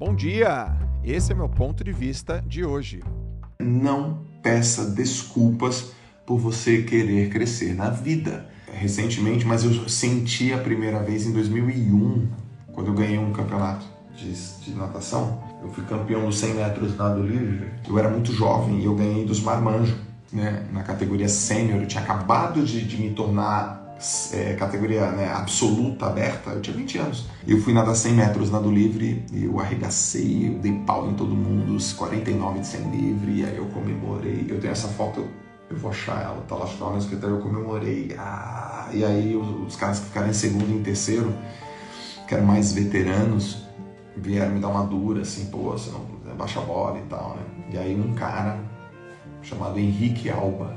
Bom dia! Esse é meu ponto de vista de hoje. Não peça desculpas por você querer crescer na vida. Recentemente, mas eu senti a primeira vez em 2001, quando eu ganhei um campeonato de, de natação. Eu fui campeão dos 100 metros nado livre. Eu era muito jovem e eu ganhei dos marmanjos, né? Na categoria sênior. Eu tinha acabado de, de me tornar é, categoria né, absoluta, aberta, eu tinha 20 anos. Eu fui nadar 100 metros nado livre, e eu arregacei, eu dei pau em todo mundo, os 49 de 100 livre, e aí eu comemorei. Eu tenho essa foto, eu vou achar ela, tá lá no escritório, eu comemorei. Ah, e aí os, os caras que ficaram em segundo e em terceiro, que eram mais veteranos, vieram me dar uma dura, assim, pô, você não baixa a bola e tal, né? E aí um cara chamado Henrique Alba,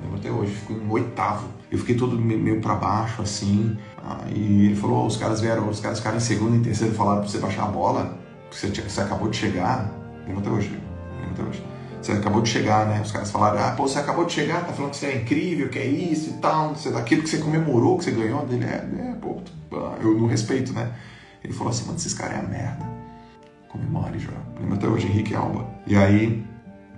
lembro até hoje, ficou em oitavo. Eu fiquei todo meio para baixo, assim. e ele falou: oh, os caras vieram, os caras ficaram em segundo e terceiro falaram pra você baixar a bola, que você, você acabou de chegar. Lembro até hoje, lembro até hoje. Você acabou de chegar, né? Os caras falaram: ah, pô, você acabou de chegar, tá falando que você é incrível, que é isso e tal, você daquilo que você comemorou, que você ganhou. Dele é, é, pô, eu não respeito, né? Ele falou assim: mano, esses caras é a merda. Comemore, João. Lembro até hoje, Henrique Alba. E aí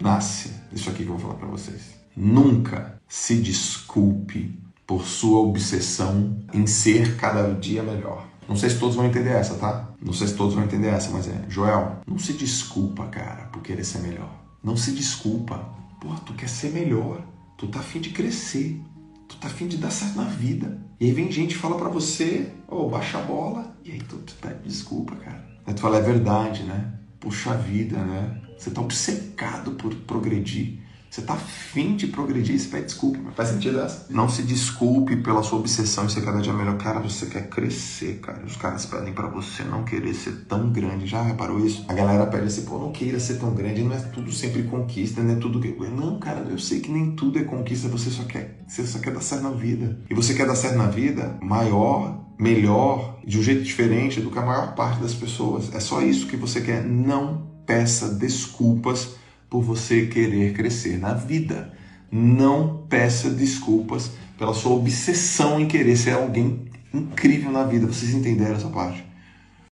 nasce isso aqui que eu vou falar para vocês. Nunca se desculpe por sua obsessão em ser cada dia melhor. Não sei se todos vão entender essa, tá? Não sei se todos vão entender essa, mas é. Joel, não se desculpa, cara, por querer ser melhor. Não se desculpa. Pô, tu quer ser melhor. Tu tá afim de crescer. Tu tá afim de dar certo na vida. E aí vem gente e fala para você, ô, oh, baixa a bola. E aí tu, tu pede desculpa, cara. Aí tu fala, é verdade, né? Puxa vida, né? Você tá obcecado por progredir. Você tá afim de progredir, você pede desculpa. Mas faz sentido essa? Não se desculpe pela sua obsessão em ser cada dia melhor. Cara, você quer crescer, cara. Os caras pedem para você não querer ser tão grande. Já reparou isso? A galera pede assim, pô, não queira ser tão grande. Não é tudo sempre conquista, não é tudo que... Não, cara, eu sei que nem tudo é conquista. Você só quer, você só quer dar certo na vida. E você quer dar certo na vida maior, melhor, de um jeito diferente do que a maior parte das pessoas. É só isso que você quer. Não peça desculpas por você querer crescer na vida. Não peça desculpas pela sua obsessão em querer ser alguém incrível na vida. Vocês entenderam essa parte?